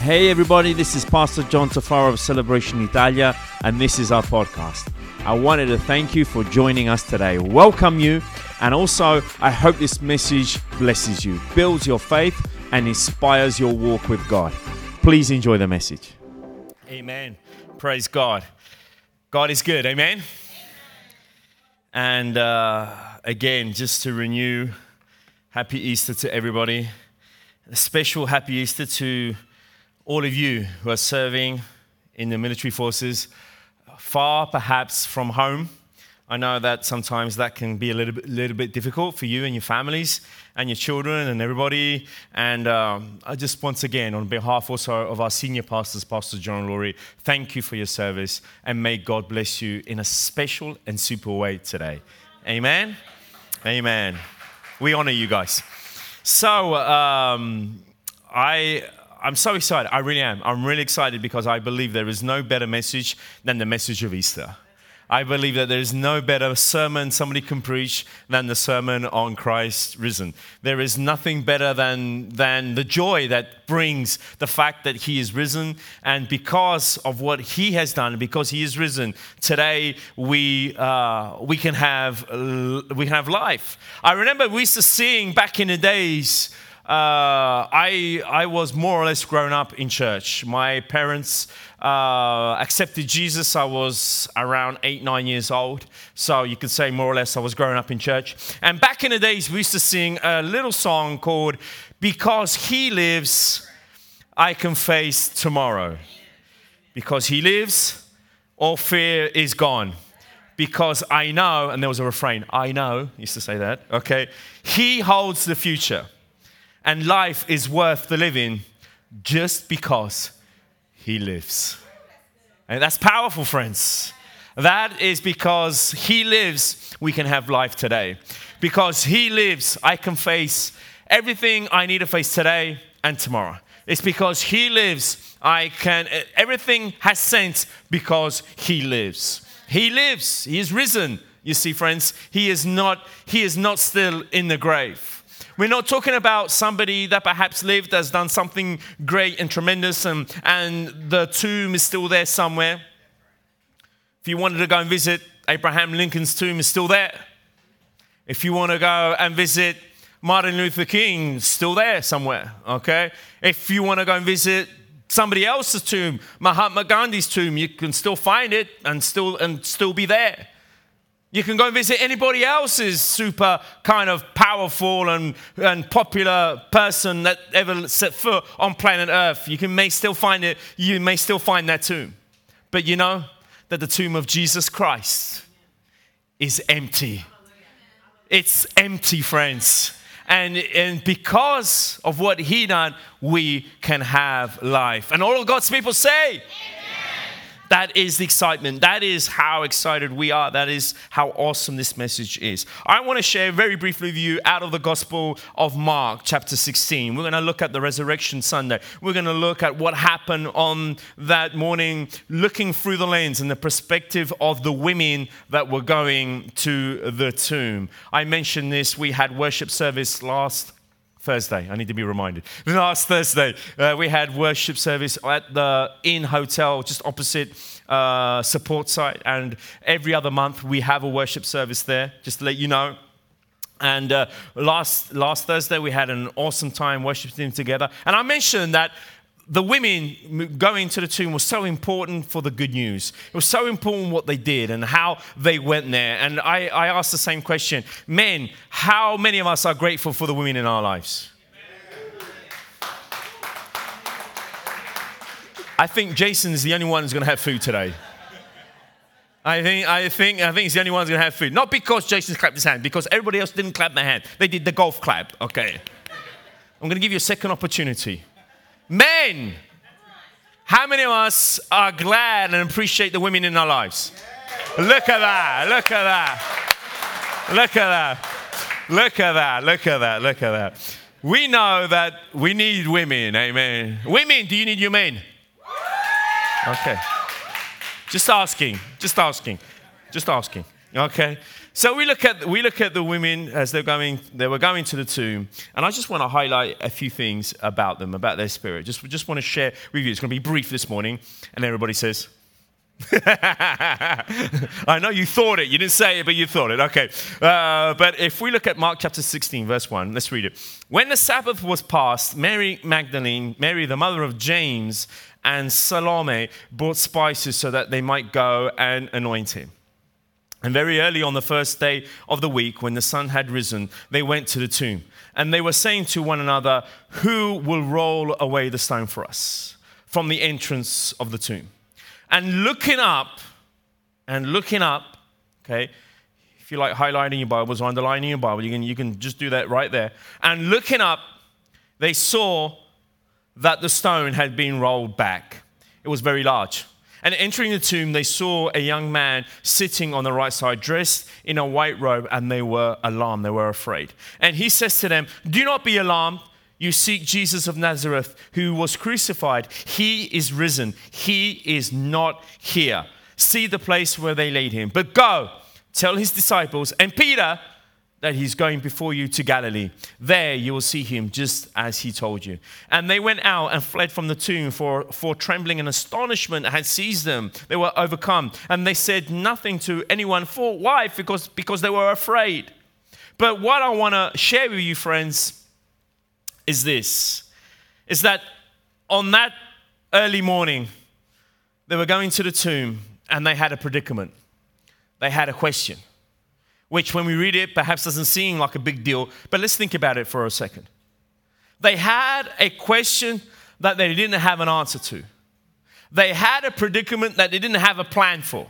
Hey everybody, this is Pastor John Tufaro of Celebration Italia, and this is our podcast. I wanted to thank you for joining us today, welcome you, and also I hope this message blesses you, builds your faith, and inspires your walk with God. Please enjoy the message. Amen. Praise God. God is good. Amen. And uh, again, just to renew, happy Easter to everybody. A special happy Easter to all of you who are serving in the military forces, far perhaps from home. I know that sometimes that can be a little bit, little bit difficult for you and your families and your children and everybody. And um, I just once again, on behalf also of our senior pastors, Pastor John Laurie, thank you for your service and may God bless you in a special and super way today. Amen. Amen. We honor you guys. So um, I I'm so excited. I really am. I'm really excited because I believe there is no better message than the message of Easter. I believe that there is no better sermon somebody can preach than the sermon on Christ risen. There is nothing better than, than the joy that brings the fact that he is risen. And because of what he has done, because he is risen, today we, uh, we, can have, we can have life. I remember we used to sing back in the days. Uh, I, I was more or less grown up in church. My parents uh, accepted Jesus. I was around eight, nine years old. So you could say more or less I was growing up in church. And back in the days, we used to sing a little song called Because He Lives, I Can Face Tomorrow. Because He lives, all fear is gone because I know, and there was a refrain, I know, used to say that, okay? He holds the future and life is worth the living just because he lives. And that's powerful, friends. That is because he lives, we can have life today. Because he lives, I can face everything I need to face today and tomorrow. It's because he lives, I can, everything has sense because he lives. He lives, he is risen. You see, friends, he is not, he is not still in the grave. We're not talking about somebody that perhaps lived, has done something great and tremendous, and, and the tomb is still there somewhere. If you wanted to go and visit Abraham Lincoln's tomb, is still there. If you want to go and visit Martin Luther King, still there somewhere, okay? If you want to go and visit somebody else's tomb, Mahatma Gandhi's tomb, you can still find it and still and still be there. You can go and visit anybody else's super kind of powerful and, and popular person that ever set foot on planet Earth. You can, may still find it, you may still find that tomb. But you know that the tomb of Jesus Christ is empty. It's empty, friends. And, and because of what he done, we can have life. And all of God's people say, Amen. That is the excitement. That is how excited we are. That is how awesome this message is. I want to share very briefly with you out of the Gospel of Mark, chapter 16. We're going to look at the Resurrection Sunday. We're going to look at what happened on that morning, looking through the lens and the perspective of the women that were going to the tomb. I mentioned this. We had worship service last Thursday. I need to be reminded. Last Thursday, uh, we had worship service at the Inn Hotel, just opposite uh, support site. And every other month, we have a worship service there, just to let you know. And uh, last, last Thursday, we had an awesome time worshiping together. And I mentioned that the women going to the tomb was so important for the good news. It was so important what they did and how they went there. And I, I asked the same question Men, how many of us are grateful for the women in our lives? I think Jason is the only one who's going to have food today. I think, I think, I think he's the only one who's going to have food. Not because Jason's clapped his hand, because everybody else didn't clap their hand. They did the golf clap, okay? I'm going to give you a second opportunity. Men, how many of us are glad and appreciate the women in our lives? Look at that, look at that, look at that, look at that, look at that, look at that. We know that we need women, amen. Women, do you need your men? Okay. Just asking, just asking, just asking, okay? So we look at we look at the women as they're going they were going to the tomb, and I just want to highlight a few things about them, about their spirit. Just just want to share with you. It's going to be brief this morning, and everybody says. I know you thought it. You didn't say it, but you thought it. Okay. Uh, but if we look at Mark chapter 16, verse 1, let's read it. When the Sabbath was past, Mary Magdalene, Mary, the mother of James, and Salome brought spices so that they might go and anoint him. And very early on the first day of the week, when the sun had risen, they went to the tomb. And they were saying to one another, Who will roll away the stone for us from the entrance of the tomb? And looking up, and looking up, okay, if you like highlighting your Bibles or underlining your Bible, you can, you can just do that right there. And looking up, they saw that the stone had been rolled back. It was very large. And entering the tomb, they saw a young man sitting on the right side, dressed in a white robe, and they were alarmed. They were afraid. And he says to them, Do not be alarmed. You seek Jesus of Nazareth, who was crucified. He is risen. He is not here. See the place where they laid him. But go, tell his disciples and Peter that he's going before you to Galilee. There you will see him just as he told you. And they went out and fled from the tomb, for, for trembling and astonishment had seized them. They were overcome. And they said nothing to anyone. For why? Because, because they were afraid. But what I want to share with you, friends, is this is that on that early morning, they were going to the tomb and they had a predicament. They had a question which when we read it perhaps doesn't seem like a big deal, but let's think about it for a second. They had a question that they didn't have an answer to. They had a predicament that they didn't have a plan for.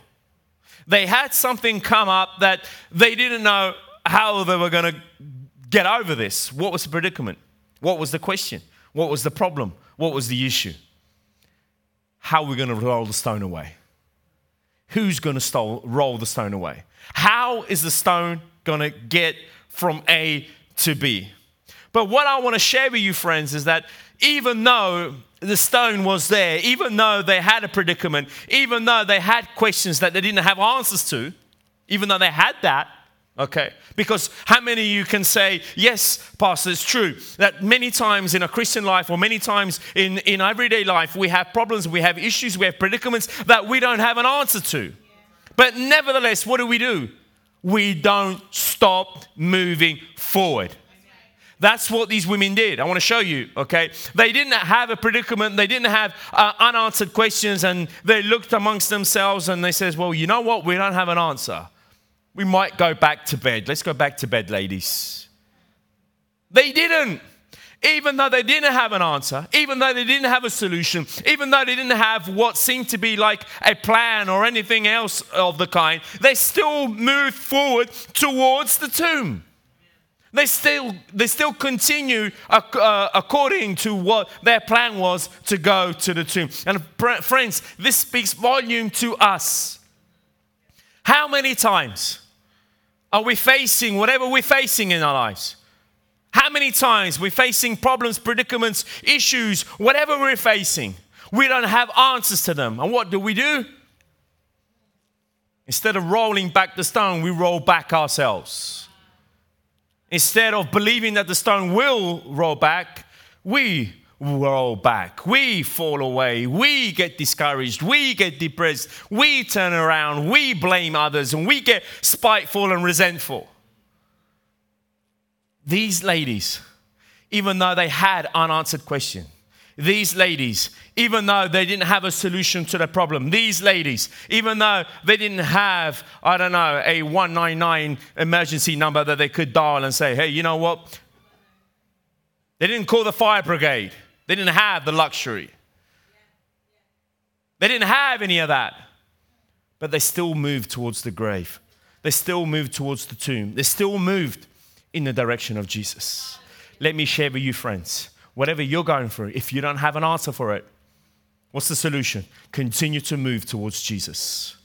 They had something come up that they didn't know how they were going to get over this. What was the predicament? What was the question? What was the problem? What was the issue? How are we going to roll the stone away? Who's going to roll the stone away? How is the stone going to get from A to B? But what I want to share with you, friends, is that even though the stone was there, even though they had a predicament, even though they had questions that they didn't have answers to, even though they had that, okay? Because how many of you can say, yes, Pastor, it's true that many times in a Christian life or many times in, in everyday life, we have problems, we have issues, we have predicaments that we don't have an answer to. But nevertheless, what do we do? We don't stop moving forward. That's what these women did. I want to show you, okay? They didn't have a predicament, they didn't have uh, unanswered questions, and they looked amongst themselves and they says, Well, you know what? We don't have an answer. We might go back to bed. Let's go back to bed, ladies. They didn't even though they didn't have an answer, even though they didn't have a solution, even though they didn't have what seemed to be like a plan or anything else of the kind, they still moved forward towards the tomb. They still, they still continue uh, according to what their plan was to go to the tomb. And friends, this speaks volume to us. How many times are we facing whatever we're facing in our lives? How many times we're facing problems, predicaments, issues, whatever we're facing, we don't have answers to them. And what do we do? Instead of rolling back the stone, we roll back ourselves. Instead of believing that the stone will roll back, we roll back. We fall away. We get discouraged. We get depressed. We turn around. We blame others and we get spiteful and resentful. These ladies, even though they had unanswered questions, these ladies, even though they didn't have a solution to the problem, these ladies, even though they didn't have, I don't know, a 199 emergency number that they could dial and say, hey, you know what? They didn't call the fire brigade. They didn't have the luxury. They didn't have any of that. But they still moved towards the grave. They still moved towards the tomb. They still moved in the direction of Jesus. Let me share with you, friends, whatever you're going through, if you don't have an answer for it, what's the solution? Continue to move towards Jesus.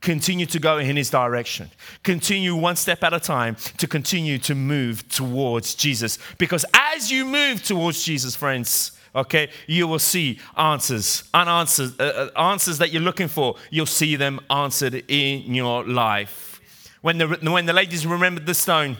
Continue to go in his direction. Continue one step at a time to continue to move towards Jesus. Because as you move towards Jesus, friends, okay, you will see answers, unanswered, uh, uh answers that you're looking for. You'll see them answered in your life. When the, when the ladies remembered the stone,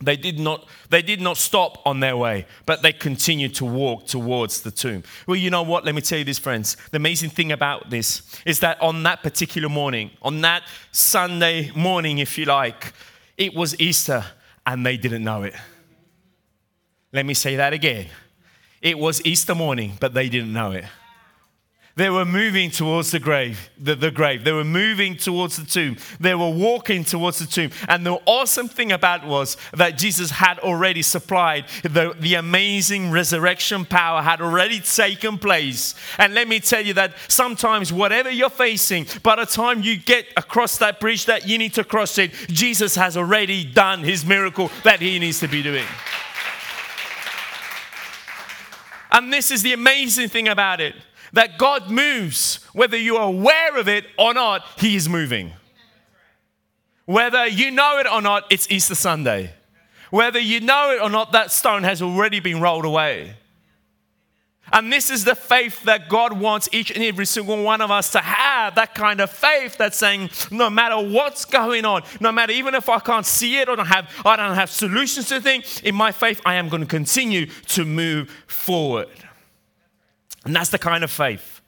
they did, not, they did not stop on their way, but they continued to walk towards the tomb. Well, you know what? Let me tell you this, friends. The amazing thing about this is that on that particular morning, on that Sunday morning, if you like, it was Easter and they didn't know it. Let me say that again. It was Easter morning, but they didn't know it. They were moving towards the grave, the, the grave. They were moving towards the tomb. They were walking towards the tomb. And the awesome thing about was that Jesus had already supplied the, the amazing resurrection power had already taken place. And let me tell you that sometimes whatever you're facing, by the time you get across that bridge that you need to cross it, Jesus has already done his miracle that he needs to be doing. And this is the amazing thing about it that God moves, whether you're aware of it or not, He is moving. Whether you know it or not, it's Easter Sunday. Whether you know it or not, that stone has already been rolled away. And this is the faith that God wants each and every single one of us to have that kind of faith that's saying, no matter what's going on, no matter even if I can't see it or don't have, I don't have solutions to things, in my faith, I am going to continue to move forward. And that's the kind of faith.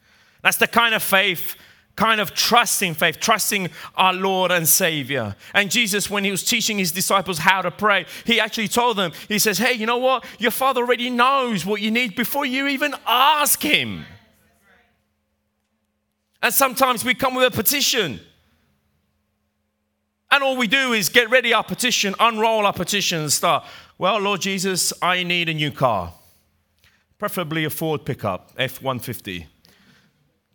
That's the kind of faith, kind of trusting faith, trusting our Lord and Savior. And Jesus, when he was teaching his disciples how to pray, he actually told them, He says, Hey, you know what? Your Father already knows what you need before you even ask Him. And sometimes we come with a petition. And all we do is get ready our petition, unroll our petition, and start. Well, Lord Jesus, I need a new car preferably a Ford pickup, F 150.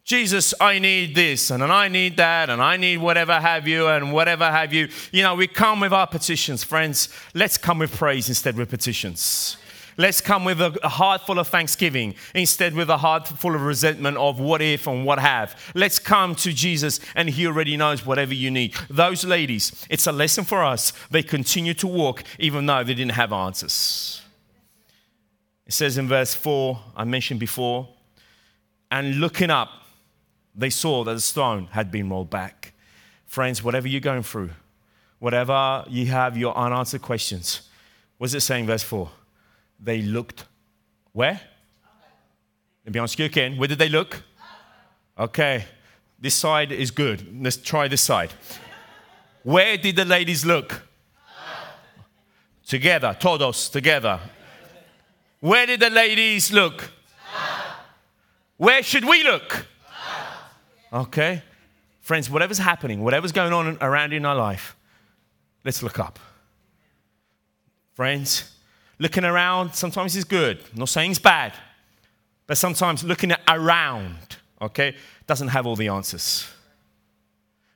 Jesus, I need this and I need that and I need whatever have you and whatever have you. You know, we come with our petitions, friends. Let's come with praise instead with petitions. Let's come with a heart full of thanksgiving instead with a heart full of resentment of what if and what have. Let's come to Jesus and he already knows whatever you need. Those ladies, it's a lesson for us. They continue to walk even though they didn't have answers. It says in verse 4, I mentioned before, and looking up, they saw that the stone had been rolled back. Friends, whatever you're going through, whatever you have your unanswered questions, what does it saying, verse 4? They looked where? Let me ask you again. Where did they look? Okay, this side is good. Let's try this side. Where did the ladies look? Together, todos, together. Where did the ladies look? Where should we look? Okay. Friends, whatever's happening, whatever's going on around in our life, let's look up. Friends, looking around sometimes is good. I'm not saying it's bad, but sometimes looking around, okay, doesn't have all the answers.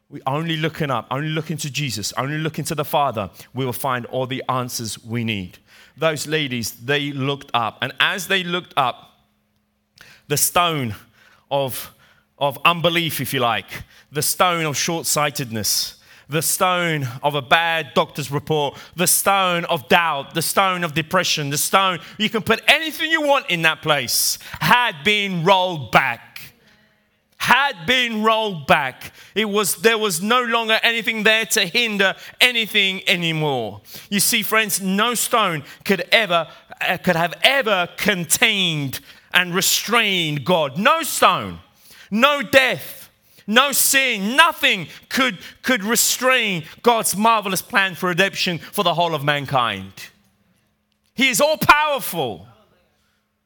We only looking up, only looking to Jesus, only looking to the Father, we will find all the answers we need those ladies, they looked up. And as they looked up, the stone of, of unbelief, if you like, the stone of short sightedness, the stone of a bad doctor's report, the stone of doubt, the stone of depression, the stone, you can put anything you want in that place, had been rolled back. Had been rolled back. It was, there was no longer anything there to hinder anything anymore. You see, friends, no stone could ever, uh, could have ever contained and restrained God. No stone, no death, no sin, nothing could, could restrain God's marvelous plan for redemption for the whole of mankind. He is all powerful.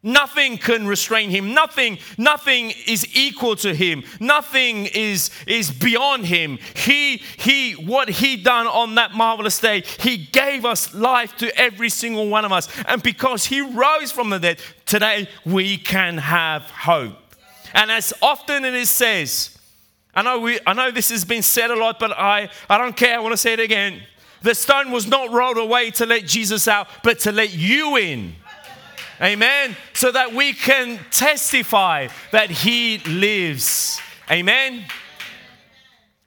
Nothing can restrain him. Nothing, nothing is equal to him. Nothing is, is beyond him. He, he, what he done on that marvelous day, he gave us life to every single one of us. And because he rose from the dead, today we can have hope. And as often it is says, I know, we, I know this has been said a lot, but I, I don't care. I want to say it again. The stone was not rolled away to let Jesus out, but to let you in. Amen. So that we can testify that He lives. Amen.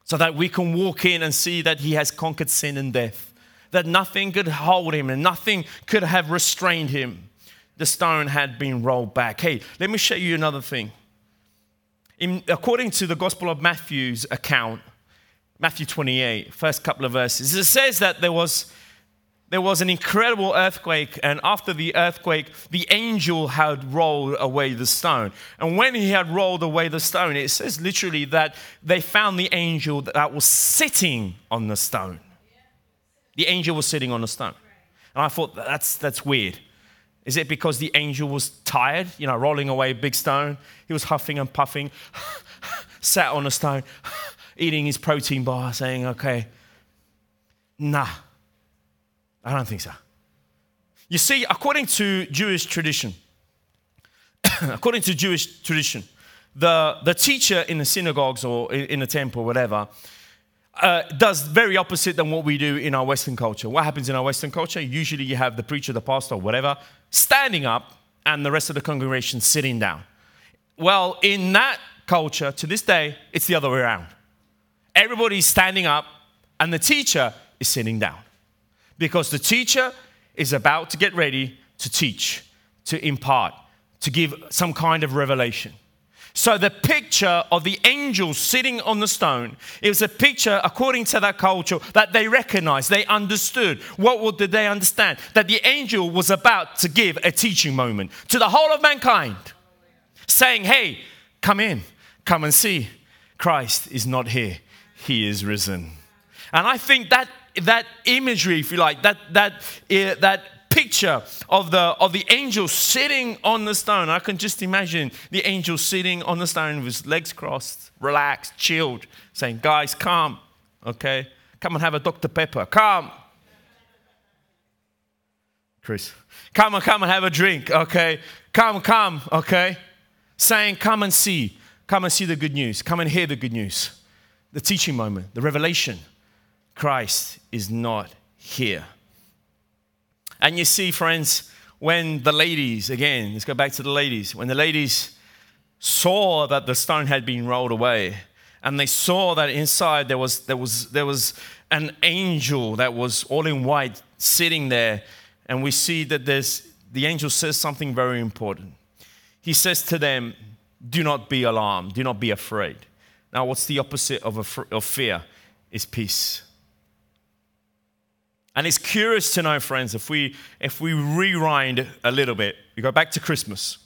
So that we can walk in and see that He has conquered sin and death, that nothing could hold Him and nothing could have restrained Him. The stone had been rolled back. Hey, let me show you another thing. In, according to the Gospel of Matthew's account, Matthew 28, first couple of verses. It says that there was, there was an incredible earthquake, and after the earthquake, the angel had rolled away the stone. And when he had rolled away the stone, it says literally that they found the angel that was sitting on the stone. The angel was sitting on the stone. And I thought, that's, that's weird. Is it because the angel was tired, you know, rolling away a big stone? He was huffing and puffing, sat on a stone, eating his protein bar, saying, okay, nah, I don't think so. You see, according to Jewish tradition, according to Jewish tradition, the, the teacher in the synagogues or in the temple, whatever, uh, does very opposite than what we do in our Western culture. What happens in our Western culture? Usually you have the preacher, the pastor, whatever, standing up and the rest of the congregation sitting down. Well, in that culture, to this day, it's the other way around. Everybody's standing up and the teacher is sitting down because the teacher is about to get ready to teach, to impart, to give some kind of revelation. So the picture of the angel sitting on the stone, it was a picture according to that culture that they recognized, they understood. What did they understand? That the angel was about to give a teaching moment to the whole of mankind, saying, Hey, come in, come and see. Christ is not here, he is risen. And I think that that imagery, if you like, that that uh, that picture of the, of the angel sitting on the stone. I can just imagine the angel sitting on the stone with his legs crossed, relaxed, chilled, saying, Guys, come, okay? Come and have a Dr. Pepper. Come. Chris, come and come and have a drink, okay? Come, come, okay? Saying, Come and see. Come and see the good news. Come and hear the good news. The teaching moment, the revelation. Christ is not here. And you see, friends, when the ladies, again, let's go back to the ladies, when the ladies saw that the stone had been rolled away, and they saw that inside there was, there was, there was an angel that was all in white sitting there, and we see that there's, the angel says something very important. He says to them, Do not be alarmed, do not be afraid. Now, what's the opposite of, a, of fear? Is peace. And it's curious to know, friends, if we, if we rewind a little bit, we go back to Christmas.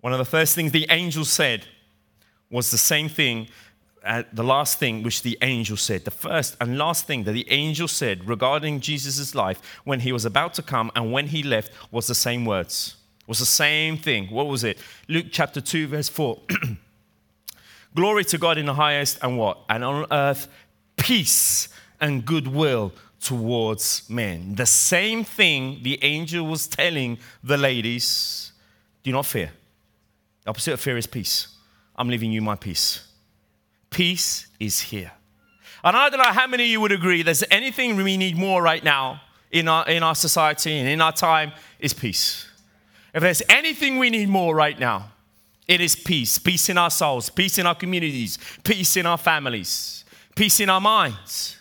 One of the first things the angel said was the same thing, uh, the last thing which the angel said. The first and last thing that the angel said regarding Jesus' life when he was about to come and when he left was the same words, was the same thing. What was it? Luke chapter 2, verse 4. Glory to God in the highest, and what? And on earth, peace and goodwill towards men. The same thing the angel was telling the ladies do not fear. The opposite of fear is peace. I'm leaving you my peace. Peace is here. And I don't know how many of you would agree there's anything we need more right now in our, in our society and in our time is peace. If there's anything we need more right now, it is peace. Peace in our souls, peace in our communities, peace in our families, peace in our minds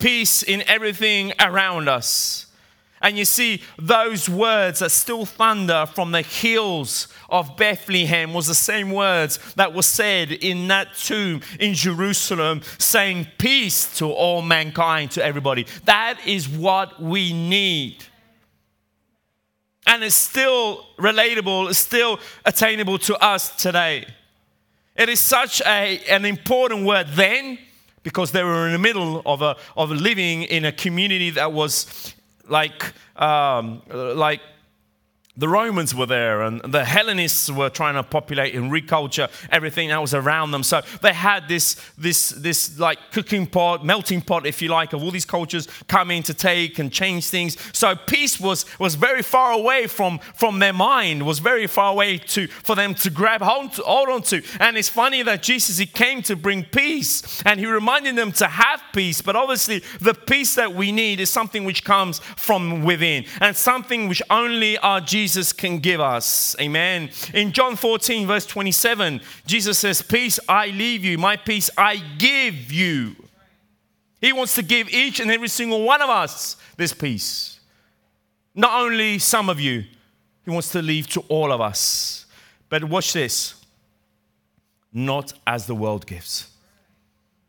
peace in everything around us. And you see, those words that still thunder from the hills of Bethlehem was the same words that were said in that tomb in Jerusalem, saying, Peace to all mankind, to everybody. That is what we need. And it's still relatable, it's still attainable to us today. It is such a, an important word then because they were in the middle of, a, of living in a community that was like, um, like the Romans were there and the Hellenists were trying to populate and reculture everything that was around them. So they had this, this, this like cooking pot, melting pot, if you like, of all these cultures coming to take and change things. So peace was, was very far away from, from their mind, was very far away to, for them to grab hold, hold on to. And it's funny that Jesus, he came to bring peace and he reminded them to have peace. But obviously the peace that we need is something which comes from within and something which only our Jesus Jesus can give us. Amen. In John 14, verse 27, Jesus says, Peace I leave you, my peace I give you. He wants to give each and every single one of us this peace. Not only some of you, He wants to leave to all of us. But watch this not as the world gives.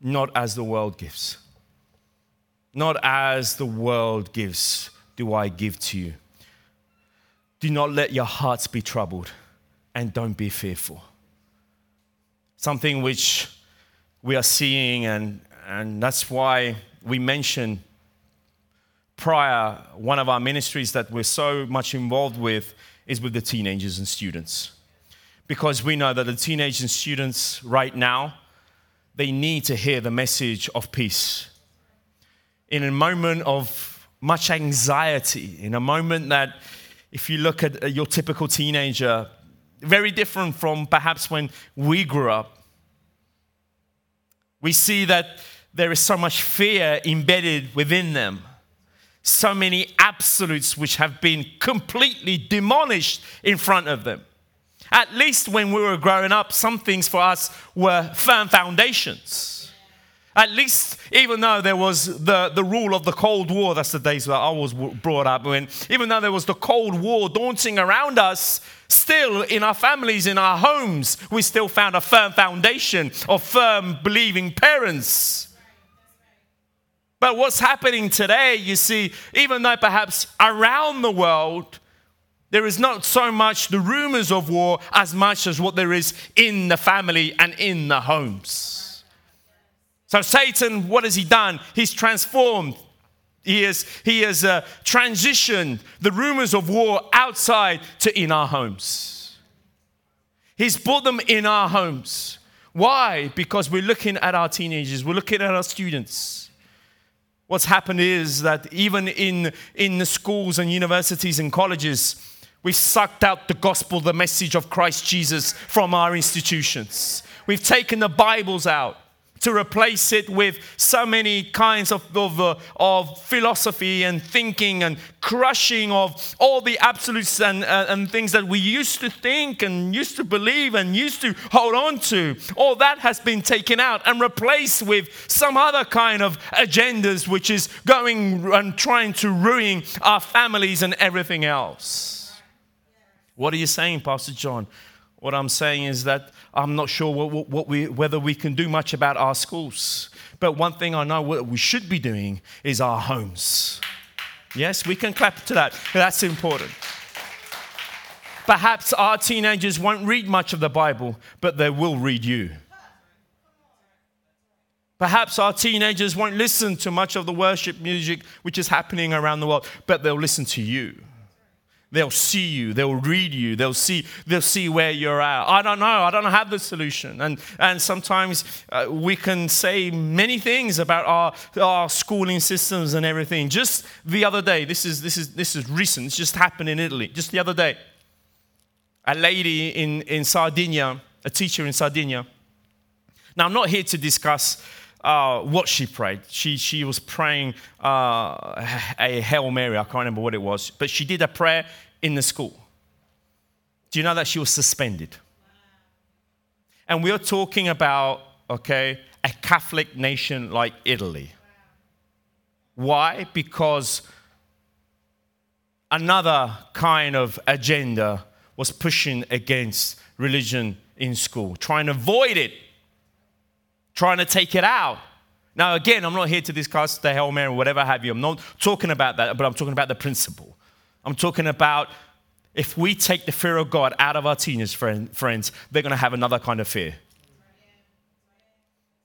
not as the world gives. Not as the world gives do I give to you. Do not let your hearts be troubled and don't be fearful. Something which we are seeing, and, and that's why we mentioned prior one of our ministries that we're so much involved with is with the teenagers and students. Because we know that the teenagers and students right now, they need to hear the message of peace. In a moment of much anxiety, in a moment that, if you look at uh, your typical teenager, very different from perhaps when we grew up, we see that there is so much fear embedded within them. So many absolutes which have been completely demolished in front of them. At least when we were growing up, some things for us were firm foundations. At least, even though there was the, the rule of the Cold War, that's the days that I was brought up in, even though there was the Cold War daunting around us, still in our families, in our homes, we still found a firm foundation of firm believing parents. But what's happening today, you see, even though perhaps around the world, there is not so much the rumors of war as much as what there is in the family and in the homes. So, Satan, what has he done? He's transformed. He has, he has uh, transitioned the rumors of war outside to in our homes. He's brought them in our homes. Why? Because we're looking at our teenagers, we're looking at our students. What's happened is that even in, in the schools and universities and colleges, We've sucked out the gospel, the message of Christ Jesus from our institutions. We've taken the Bibles out to replace it with so many kinds of, of, uh, of philosophy and thinking and crushing of all the absolutes and, uh, and things that we used to think and used to believe and used to hold on to. All that has been taken out and replaced with some other kind of agendas which is going and trying to ruin our families and everything else. What are you saying, Pastor John? What I'm saying is that I'm not sure what, what we, whether we can do much about our schools. But one thing I know what we should be doing is our homes. Yes, we can clap to that. That's important. Perhaps our teenagers won't read much of the Bible, but they will read you. Perhaps our teenagers won't listen to much of the worship music which is happening around the world, but they'll listen to you. They'll see you, they'll read you, they'll see, they'll see where you're at. I don't know, I don't have the solution. And, and sometimes uh, we can say many things about our, our schooling systems and everything. Just the other day, this is, this is, this is recent, it's just happened in Italy. Just the other day, a lady in, in Sardinia, a teacher in Sardinia. Now, I'm not here to discuss uh, what she prayed. She, she was praying uh, a Hail Mary. I can't remember what it was. But she did a prayer in the school. Do you know that she was suspended? And we are talking about, okay, a Catholic nation like Italy. Why? Because another kind of agenda was pushing against religion in school, trying to avoid it trying to take it out. Now, again, I'm not here to discuss the Hail Mary or whatever have you. I'm not talking about that, but I'm talking about the principle. I'm talking about if we take the fear of God out of our teenage friend, friends, they're going to have another kind of fear.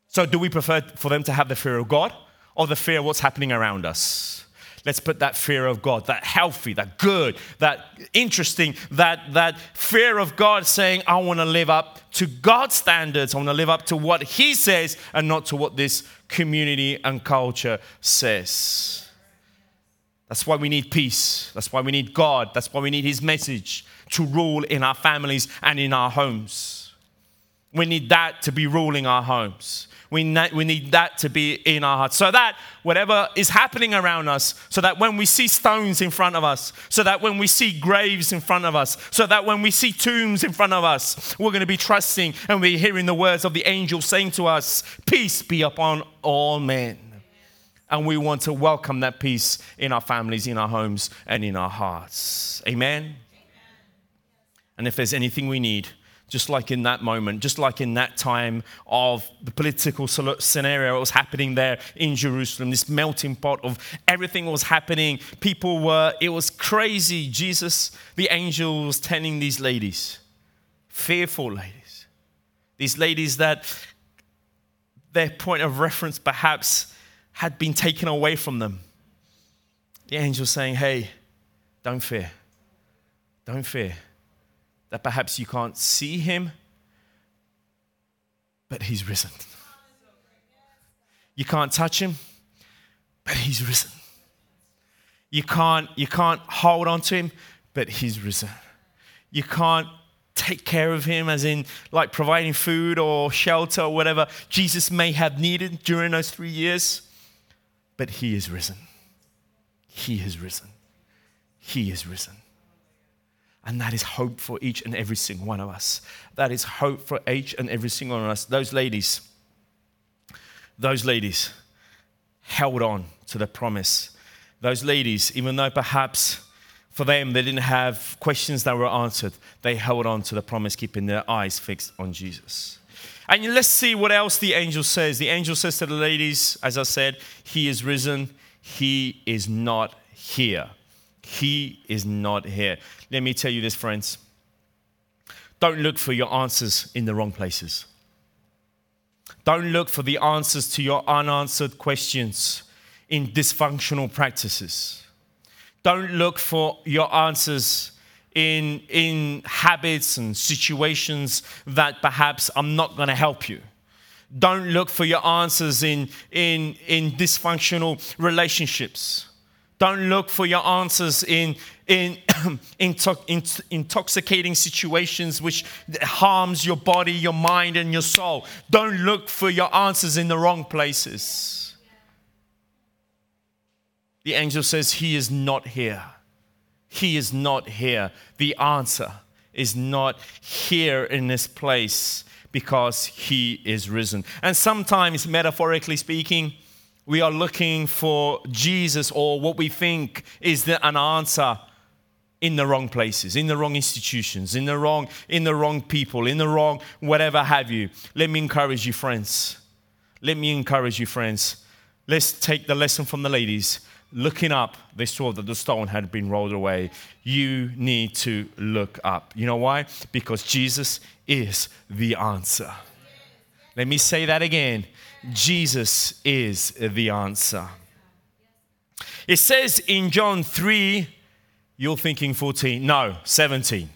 So, do we prefer for them to have the fear of God or the fear of what's happening around us? Let's put that fear of God, that healthy, that good, that interesting, that, that fear of God saying, I want to live up to God's standards. I want to live up to what He says and not to what this community and culture says. That's why we need peace. That's why we need God. That's why we need His message to rule in our families and in our homes. We need that to be ruling our homes. We, we need that to be in our hearts. So that whatever is happening around us, so that when we see stones in front of us, so that when we see graves in front of us, so that when we see tombs in front of us, we're going to be trusting and we're hearing the words of the angel saying to us, Peace be upon all men. And we want to welcome that peace in our families, in our homes, and in our hearts. Amen. And if there's anything we need just like in that moment, just like in that time of the political scenario that was happening there in Jerusalem, this melting pot of everything was happening. People were, it was crazy. Jesus, the angel, was telling these ladies, fearful ladies, these ladies that their point of reference perhaps had been taken away from them. The angel saying, Hey, don't fear. Don't fear that perhaps you can't see him, but he's risen. You can't touch him, but he's risen. You can't, you can't hold on to him, but he's risen. You can't take care of him, as in like providing food or shelter or whatever Jesus may have needed during those three years, but he is risen. He is risen. He is risen. And that is hope for each and every single one of us. That is hope for each and every single one of us. Those ladies, those ladies held on to the promise. Those ladies, even though perhaps for them they didn't have questions that were answered, they held on to the promise, keeping their eyes fixed on Jesus. And let's see what else the angel says. The angel says to the ladies, as I said, He is risen, He is not here. He is not here. Let me tell you this, friends. Don't look for your answers in the wrong places. Don't look for the answers to your unanswered questions in dysfunctional practices. Don't look for your answers in, in habits and situations that perhaps I'm not going to help you. Don't look for your answers in, in, in dysfunctional relationships. Don't look for your answers in, in, intoxicating situations which harms your body, your mind, and your soul. Don't look for your answers in the wrong places. The angel says, He is not here. He is not here. The answer is not here in this place because He is risen. And sometimes, metaphorically speaking, we are looking for Jesus or what we think is the, an answer in the wrong places, in the wrong institutions, in the wrong, in the wrong people, in the wrong whatever have you. Let me encourage you, friends. Let me encourage you, friends. Let's take the lesson from the ladies. Looking up, they saw that the stone had been rolled away. You need to look up. You know why? Because Jesus is the answer. Let me say that again. Jesus is the answer. It says in John 3, you're thinking 14. No, 17.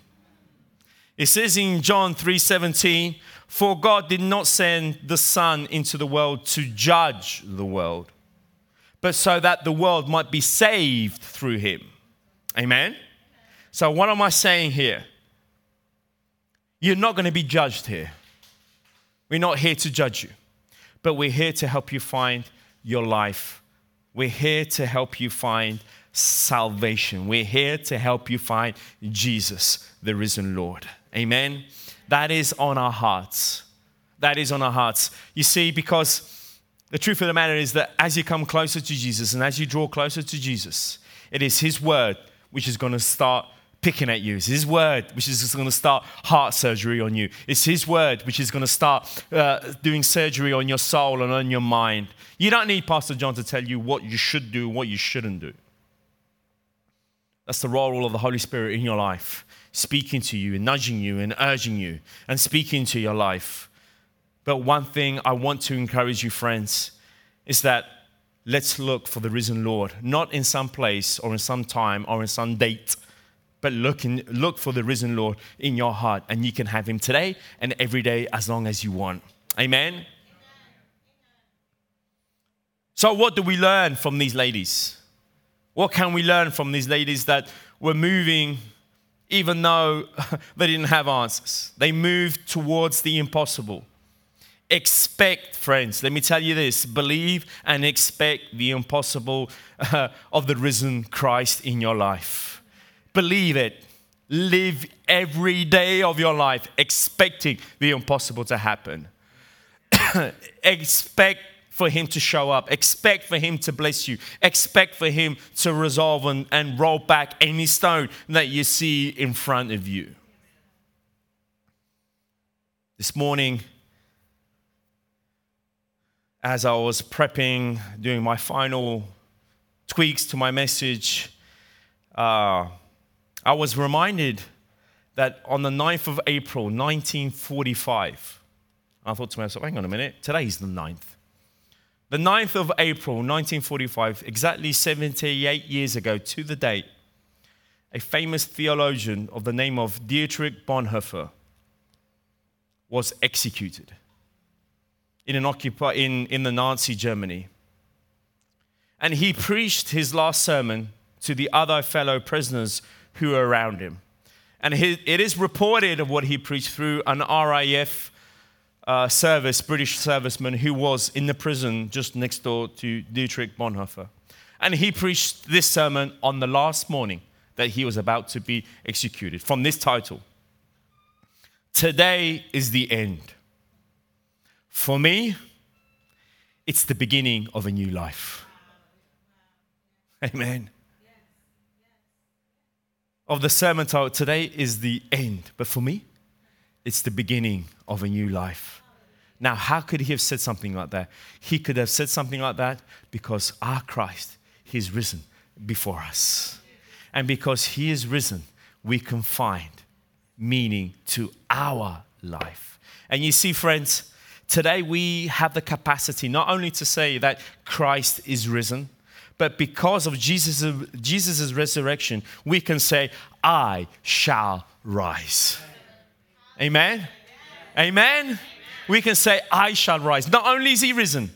It says in John 3:17, "For God did not send the Son into the world to judge the world, but so that the world might be saved through him." Amen. So what am I saying here? You're not going to be judged here. We're not here to judge you but we're here to help you find your life. We're here to help you find salvation. We're here to help you find Jesus, the risen Lord. Amen. That is on our hearts. That is on our hearts. You see, because the truth of the matter is that as you come closer to Jesus and as you draw closer to Jesus, it is His word which is going to start picking at you. It's His word which is going to start heart surgery on you. It's His word which is going to start uh, doing surgery on your soul and on your mind. You don't need Pastor John to tell you what you should do what you shouldn't do. That's the role of the Holy Spirit in your life, speaking to you and nudging you and urging you and speaking to your life. But one thing I want to encourage you, friends, is that let's look for the risen Lord, not in some place or in some time or in some date but look, in, look for the risen Lord in your heart, and you can have him today and every day as long as you want. Amen? So, what do we learn from these ladies? What can we learn from these ladies that were moving even though they didn't have answers? They moved towards the impossible. Expect, friends, let me tell you this believe and expect the impossible uh, of the risen Christ in your life. Believe it. Live every day of your life expecting the impossible to happen. expect for Him to show up. Expect for Him to bless you. Expect for Him to resolve and, and roll back any stone that you see in front of you. This morning, as I was prepping, doing my final tweaks to my message, uh, I was reminded that on the 9th of April, 1945, I thought to myself, hang on a minute, today's the 9th. The 9th of April, 1945, exactly 78 years ago to the date, a famous theologian of the name of Dietrich Bonhoeffer was executed in, an occupy, in, in the Nazi Germany. And he preached his last sermon to the other fellow prisoners who were around him. And it is reported of what he preached through an RAF uh, service, British serviceman, who was in the prison just next door to Dietrich Bonhoeffer. And he preached this sermon on the last morning that he was about to be executed from this title Today is the end. For me, it's the beginning of a new life. Amen of the sermon title today is the end, but for me, it's the beginning of a new life. Now, how could he have said something like that? He could have said something like that because our Christ, He's risen before us. And because He is risen, we can find meaning to our life. And you see, friends, today we have the capacity not only to say that Christ is risen, but because of Jesus' Jesus's resurrection, we can say, I shall rise. Amen? Amen? We can say, I shall rise. Not only is he risen,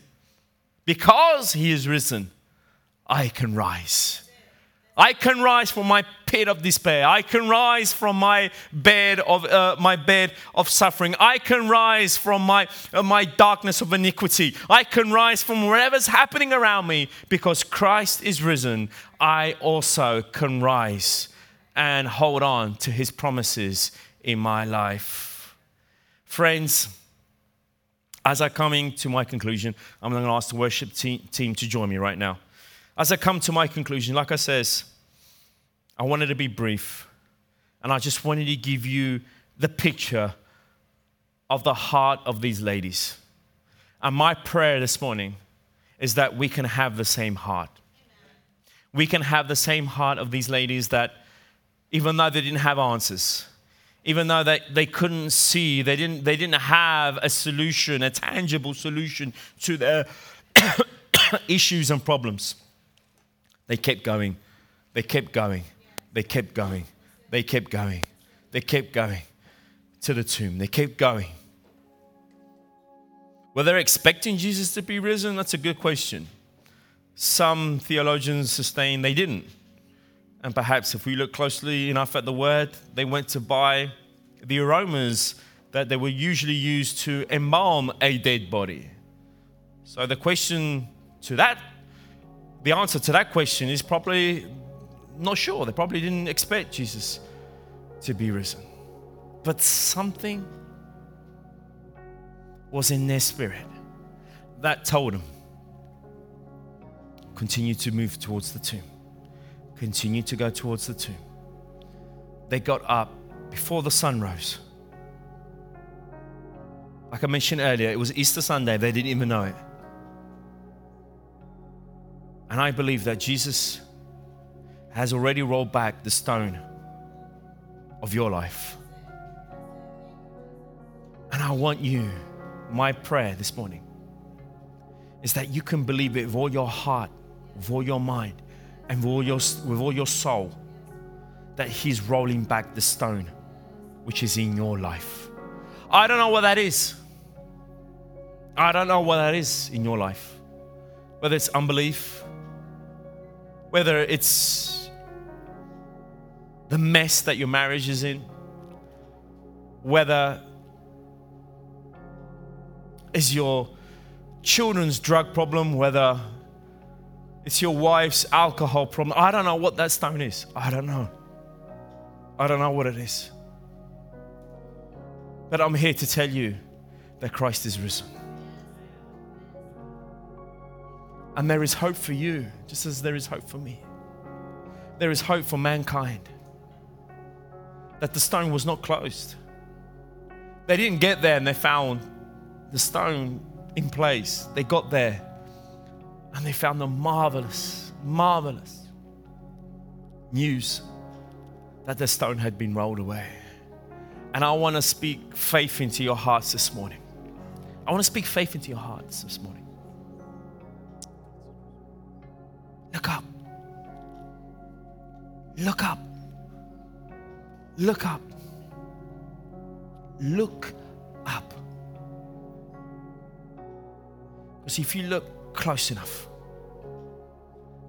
because he is risen, I can rise. I can rise from my pit of despair. I can rise from my bed of uh, my bed of suffering. I can rise from my uh, my darkness of iniquity. I can rise from whatever's happening around me because Christ is risen. I also can rise and hold on to his promises in my life. Friends, as I coming to my conclusion, I'm going to ask the worship team to join me right now. As I come to my conclusion, like I says, I wanted to be brief, and I just wanted to give you the picture of the heart of these ladies. And my prayer this morning is that we can have the same heart. We can have the same heart of these ladies that, even though they didn't have answers, even though they, they couldn't see, they didn't, they didn't have a solution, a tangible solution to their issues and problems they kept going. They kept going. They kept going. They kept going. They kept going to the tomb. They kept going. Were they expecting Jesus to be risen? That's a good question. Some theologians sustain they didn't. And perhaps if we look closely enough at the word, they went to buy the aromas that they were usually used to embalm a dead body. So the question to that the answer to that question is probably not sure. They probably didn't expect Jesus to be risen. But something was in their spirit that told them continue to move towards the tomb. Continue to go towards the tomb. They got up before the sun rose. Like I mentioned earlier, it was Easter Sunday. They didn't even know it. And I believe that Jesus has already rolled back the stone of your life. And I want you, my prayer this morning is that you can believe it with all your heart, with all your mind, and with all your, with all your soul that He's rolling back the stone which is in your life. I don't know what that is. I don't know what that is in your life. Whether it's unbelief, whether it's the mess that your marriage is in, whether it's your children's drug problem, whether it's your wife's alcohol problem. I don't know what that stone is. I don't know. I don't know what it is. But I'm here to tell you that Christ is risen. And there is hope for you, just as there is hope for me. There is hope for mankind. That the stone was not closed, They didn't get there and they found the stone in place. They got there and they found the marvelous, marvelous news that the stone had been rolled away. And I want to speak faith into your hearts this morning. I want to speak faith into your hearts this morning. Look up. Look up. Look up. Because if you look close enough,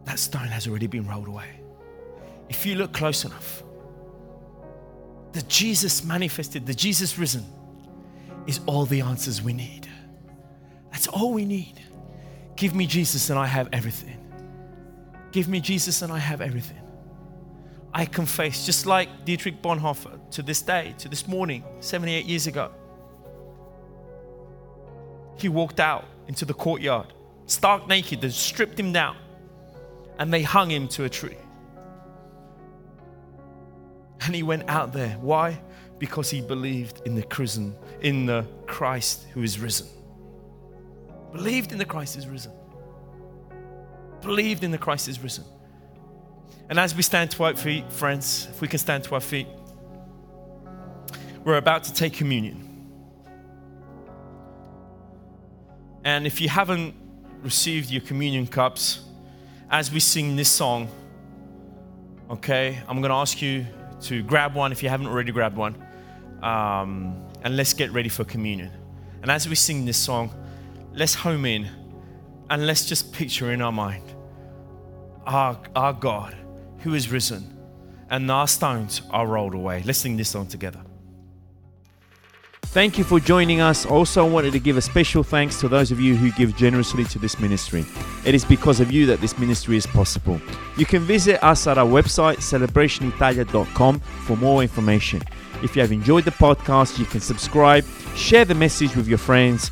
that stone has already been rolled away. If you look close enough, the Jesus manifested, the Jesus risen, is all the answers we need. That's all we need. Give me Jesus and I have everything. Give me Jesus and I have everything. I confess, just like Dietrich Bonhoeffer to this day, to this morning, 78 years ago. He walked out into the courtyard, stark naked, they stripped him down, and they hung him to a tree. And he went out there. Why? Because he believed in the prison, in the Christ who is risen. Believed in the Christ is risen. Believed in the Christ is risen. And as we stand to our feet, friends, if we can stand to our feet, we're about to take communion. And if you haven't received your communion cups, as we sing this song, okay, I'm going to ask you to grab one if you haven't already grabbed one. Um, and let's get ready for communion. And as we sing this song, let's home in and let's just picture in our mind our, our God who is risen and our stones are rolled away. Let's sing this song together. Thank you for joining us. Also, I wanted to give a special thanks to those of you who give generously to this ministry. It is because of you that this ministry is possible. You can visit us at our website, celebrationitalia.com, for more information. If you have enjoyed the podcast, you can subscribe, share the message with your friends,